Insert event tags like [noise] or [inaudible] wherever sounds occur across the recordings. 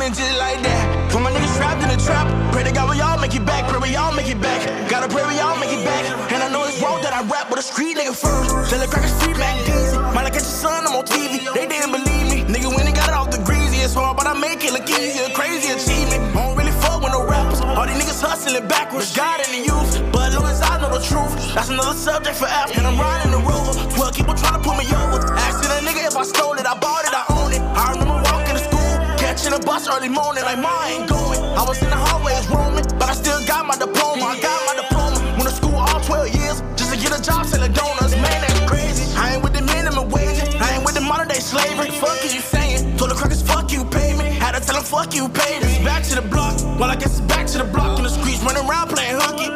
rocking it like that. Put my niggas trapped in the trap. Pray to God we all make it back. Pray we all make it back. Gotta pray we all make it back. And I know it's wrong that I rap, but a street nigga first. Tell the crackers free Mac Deezy. Might like catch your son, I'm on TV. They didn't believe me. Nigga went and got it off the greasy. It's hard, but I make it look easier. Crazy achievement. I don't really fuck with no rappers. All these niggas hustling backwards. God in the youth. But long as I know the truth, that's another subject for after. And I'm riding the rover. Well, people trying to put me over. Asking a nigga if I stole it, I bought bus early morning, like, I ain't going. I was in the hallways roaming, but I still got my diploma. I got my diploma. Went to school all 12 years just to get a job selling donuts. Man, that's crazy. I ain't with the minimum wage. I ain't with the modern day slavery. Fuck is you saying? Told the crackers, fuck you, pay me. Had to tell them, fuck you, pay me. Back to the block. Well, I guess it's back to the block. In the streets, running around playing hooky.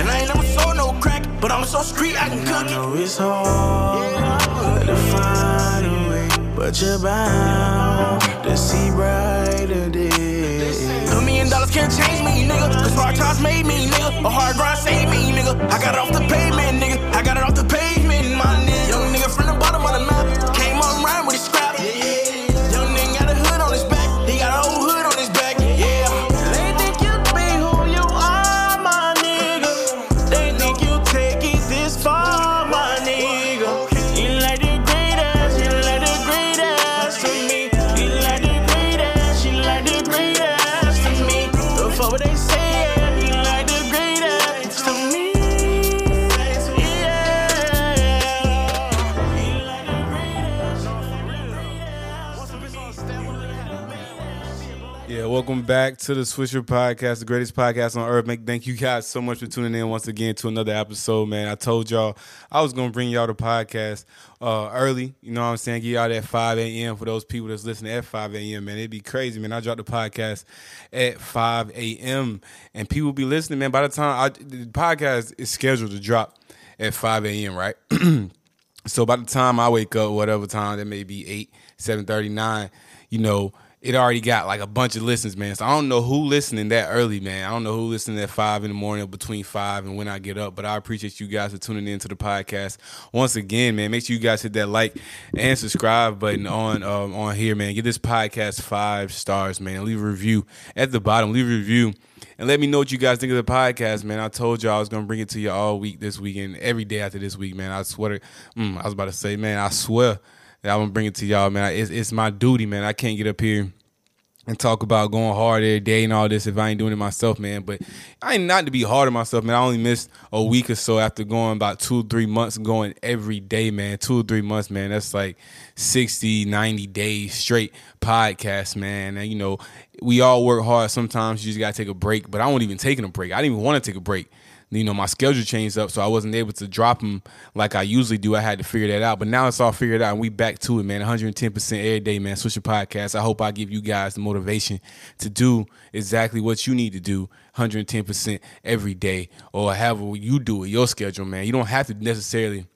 And I ain't never sold no crack, but I'm so street I can cook it. know it's hard to find but you're bound to see brighter days. A million dollars can't change me, nigga. Cause hard times made me, nigga. A hard grind saved me, nigga. I got off the pavement, nigga. Yeah, welcome back to the Swisher Podcast, the greatest podcast on earth. Make thank you guys so much for tuning in once again to another episode, man. I told y'all I was gonna bring y'all the podcast uh, early. You know what I'm saying? Get y'all at 5 a.m. for those people that's listening at 5 a.m. Man, it'd be crazy, man. I dropped the podcast at 5 a.m. and people be listening, man. By the time I, the podcast is scheduled to drop at 5 a.m. Right? [clears throat] So by the time I wake up, whatever time that may be eight, seven thirty, nine, you know, it already got like a bunch of listens, man. So I don't know who listening that early, man. I don't know who listening at five in the morning or between five and when I get up. But I appreciate you guys for tuning in to the podcast. Once again, man, make sure you guys hit that like and subscribe button on um, on here, man. Give this podcast five stars, man. Leave a review at the bottom. Leave a review and let me know what you guys think of the podcast, man. I told y'all I was gonna bring it to you all week this weekend, every day after this week, man. I swear, to, mm, I was about to say, man, I swear that I'm gonna bring it to y'all, man. It's, it's my duty, man. I can't get up here and talk about going hard every day and all this if I ain't doing it myself, man. But I ain't not to be hard on myself, man. I only missed a week or so after going about two, three months going every day, man. Two or three months, man. That's like 60, 90 days straight podcast, man. And you know, we all work hard. Sometimes you just gotta take a break, but I wasn't even taking a break. I didn't even want to take a break. You know, my schedule changed up, so I wasn't able to drop them like I usually do. I had to figure that out, but now it's all figured out, and we back to it, man. 110 percent every day, man. Swisher podcast. I hope I give you guys the motivation to do exactly what you need to do, 110 percent every day, or however you do it, your schedule, man. You don't have to necessarily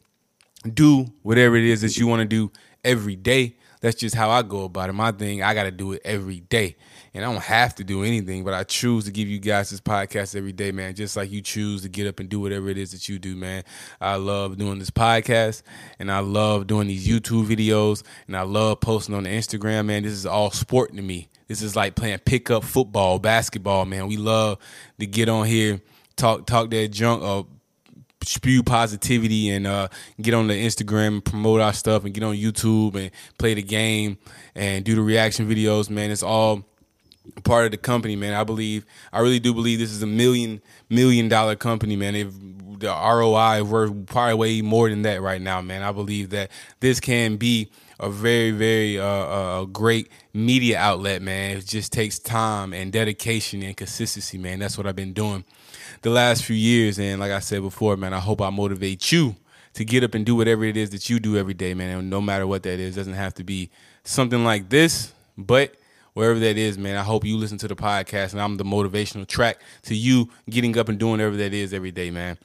do whatever it is that you want to do every day. That's just how I go about it. My thing, I got to do it every day. And I don't have to do anything, but I choose to give you guys this podcast every day, man. Just like you choose to get up and do whatever it is that you do, man. I love doing this podcast and I love doing these YouTube videos and I love posting on the Instagram, man. This is all sport to me. This is like playing pickup football, basketball, man. We love to get on here, talk talk that junk or spew positivity and uh, get on the Instagram and promote our stuff and get on YouTube and play the game and do the reaction videos, man. It's all part of the company, man. I believe, I really do believe this is a million million dollar company, man. If the ROI worth probably way more than that right now, man. I believe that this can be a very very uh, great media outlet, man. It just takes time and dedication and consistency, man. That's what I've been doing the last few years, and like I said before, man, I hope I motivate you to get up and do whatever it is that you do every day, man. And no matter what that is, doesn't have to be something like this, but wherever that is, man, I hope you listen to the podcast and I'm the motivational track to you getting up and doing whatever that is every day, man.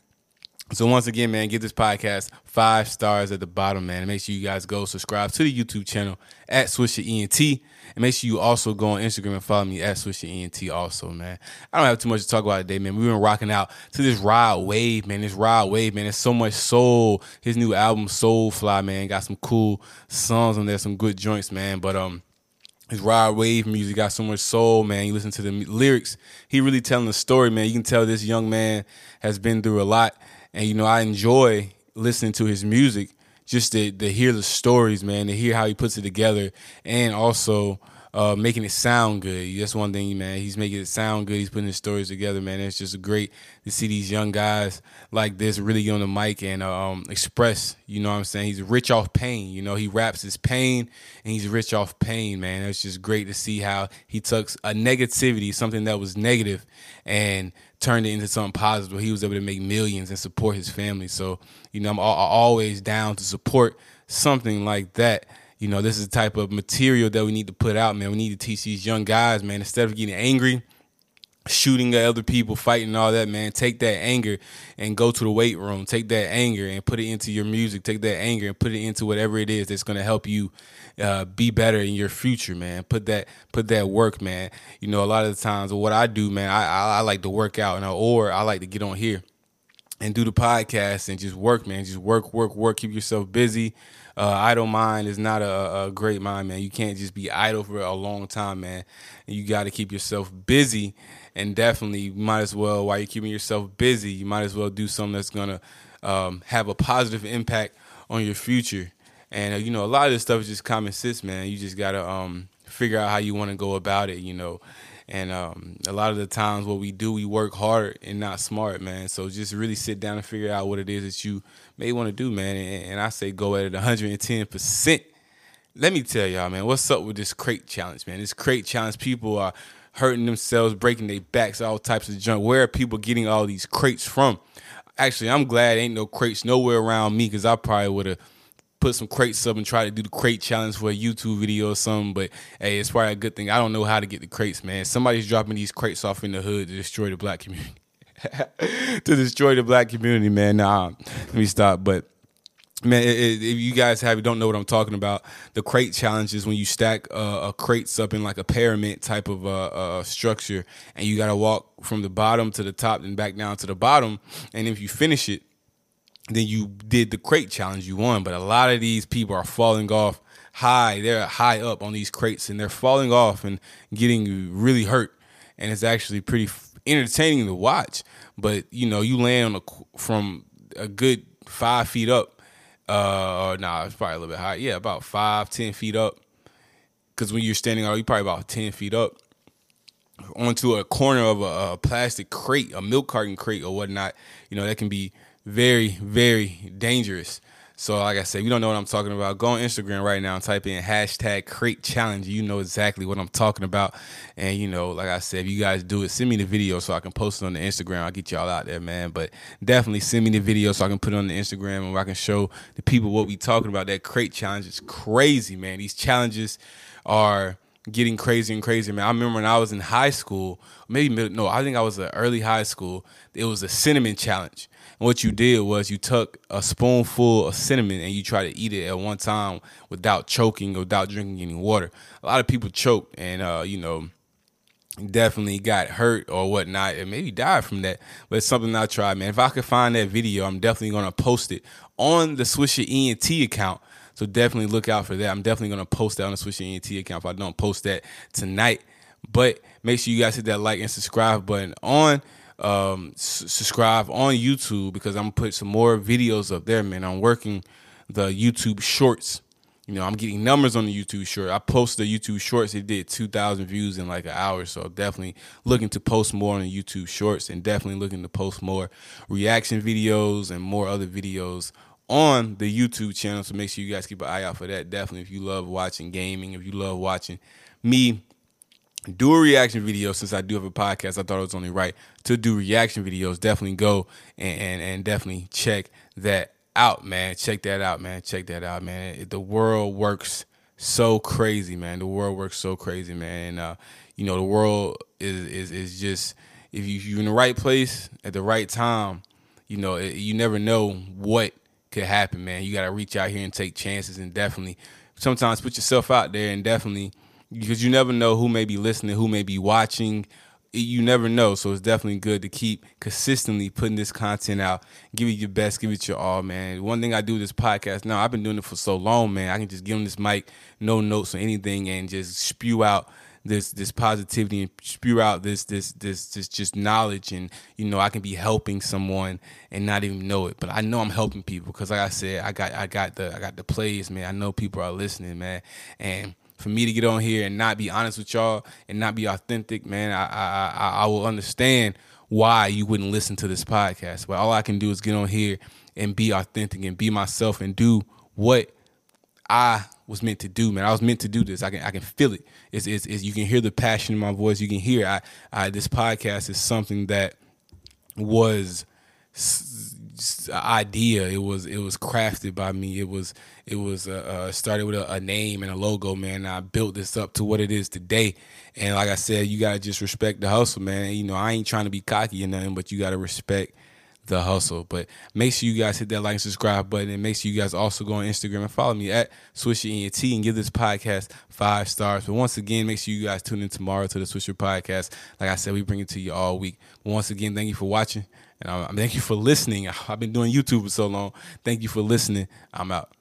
So once again, man, give this podcast five stars at the bottom, man. And make sure you guys go subscribe to the YouTube channel at Swisher ENT. And make sure you also go on Instagram and follow me at Swisher ENT also, man. I don't have too much to talk about today, man. We've been rocking out to this Rod Wave, man. This Rod Wave, man. There's so much soul. His new album, Soul Fly, man, got some cool songs on there, some good joints, man. But um his rod wave music got so much soul, man. You listen to the lyrics, he really telling a story, man. You can tell this young man has been through a lot, and you know I enjoy listening to his music just to, to hear the stories, man, to hear how he puts it together, and also uh, making it sound good. That's one thing, man. He's making it sound good. He's putting his stories together, man. It's just great to see these young guys like this really get on the mic and um, express. You know what I'm saying? He's rich off pain. You know, he raps his pain and he's rich off pain, man. It's just great to see how he took a negativity, something that was negative, and turned it into something positive. He was able to make millions and support his family. So, you know, I'm always down to support something like that you know, this is the type of material that we need to put out, man. We need to teach these young guys, man, instead of getting angry, shooting at other people, fighting all that, man. Take that anger and go to the weight room. Take that anger and put it into your music. Take that anger and put it into whatever it is that's going to help you uh, be better in your future, man. Put that put that work, man. You know, a lot of the times, what I do, man, I I, I like to work out, know, or I like to get on here and do the podcast and just work, man. Just work, work, work. Keep yourself busy uh, idle mind is not a, a, great mind, man. You can't just be idle for a long time, man. You got to keep yourself busy, and definitely might as well while you're keeping yourself busy, you might as well do something that's gonna um, have a positive impact on your future. And uh, you know, a lot of this stuff is just common sense, man. You just gotta um, figure out how you want to go about it, you know. And um, a lot of the times, what we do, we work hard and not smart, man. So just really sit down and figure out what it is that you may want to do, man. And, and I say go at it 110%. Let me tell y'all, man, what's up with this crate challenge, man? This crate challenge, people are hurting themselves, breaking their backs, all types of junk. Where are people getting all these crates from? Actually, I'm glad ain't no crates nowhere around me because I probably would have put some crates up and try to do the crate challenge for a YouTube video or something. But hey, it's probably a good thing. I don't know how to get the crates, man. Somebody's dropping these crates off in the hood to destroy the black community. [laughs] to destroy the black community, man. Nah, let me stop. But man, if you guys have don't know what I'm talking about, the crate challenge is when you stack uh, crates up in like a pyramid type of uh, uh, structure, and you got to walk from the bottom to the top and back down to the bottom. And if you finish it, then you did the crate challenge, you won. But a lot of these people are falling off high. They're high up on these crates and they're falling off and getting really hurt. And it's actually pretty entertaining to watch. But you know, you land on a from a good five feet up. Uh, nah, it's probably a little bit high. Yeah, about five, ten feet up. Because when you're standing out, you're probably about ten feet up onto a corner of a, a, plastic crate, a milk carton crate or whatnot. You know, that can be very, very dangerous. So, like I said, you don't know what I'm talking about. Go on Instagram right now and type in hashtag crate challenge. You know exactly what I'm talking about. And, you know, like I said, if you guys do it, send me the video so I can post it on the Instagram. I'll get y'all out there, man. But definitely send me the video so I can put it on the Instagram and I can show the people what we talking about. That crate challenge is crazy, man. These challenges are getting crazy and crazy, man. I remember when I was in high school, maybe middle, no, I think I was in early high school. It was a cinnamon challenge and what you did was you took a spoonful of cinnamon and you tried to eat it at one time without choking or without drinking any water. A lot of people choked and uh, you know definitely got hurt or whatnot and maybe died from that. But it's something I tried, man. If I could find that video, I'm definitely gonna post it on the Swisher ENT account. So definitely look out for that. I'm definitely gonna post that on the Swisher ENT account if I don't post that tonight. But make sure you guys hit that like and subscribe button on um, s- subscribe on YouTube because I'm gonna put some more videos up there, man. I'm working the YouTube Shorts. You know, I'm getting numbers on the YouTube short. I posted the YouTube Shorts. It did 2,000 views in like an hour. So definitely looking to post more on the YouTube Shorts and definitely looking to post more reaction videos and more other videos on the YouTube channel. So make sure you guys keep an eye out for that. Definitely, if you love watching gaming, if you love watching me do a reaction video since I do have a podcast. I thought it was only right to do reaction videos. Definitely go and, and, and definitely check that out, man. Check that out, man. Check that out, man. The world works so crazy, man. The world works so crazy, man. And uh, you know, the world is is is just if you you're in the right place at the right time, you know, it, you never know what could happen, man. You got to reach out here and take chances and definitely sometimes put yourself out there and definitely because you never know who may be listening, who may be watching, you never know. So it's definitely good to keep consistently putting this content out. Give it your best, give it your all, man. One thing I do with this podcast now, I've been doing it for so long, man. I can just give them this mic, no notes or anything, and just spew out this this positivity and spew out this this this this just knowledge and you know I can be helping someone and not even know it but I know I'm helping people because like I said I got I got the I got the plays man I know people are listening man and for me to get on here and not be honest with y'all and not be authentic, man, I I I, I will understand why you wouldn't listen to this podcast. But all I can do is get on here and be authentic and be myself and do what I was meant to do, man. I was meant to do this. I can I can feel it. It's, it's, it's you can hear the passion in my voice. You can hear I, I this podcast is something that was idea. It was it was crafted by me. It was it was uh, uh, started with a, a, name and a logo, man. I built this up to what it is today. And like I said, you gotta just respect the hustle, man. You know, I ain't trying to be cocky or nothing, but you gotta respect the hustle. But make sure you guys hit that like and subscribe button, and make sure you guys also go on Instagram and follow me at Swisher ENT and give this podcast five stars. But once again, make sure you guys tune in tomorrow to the Swisher podcast. Like I said, we bring it to you all week. But once again, thank you for watching. And I, thank you for listening. [laughs] I've been doing YouTube for so long. Thank you for listening. I'm out.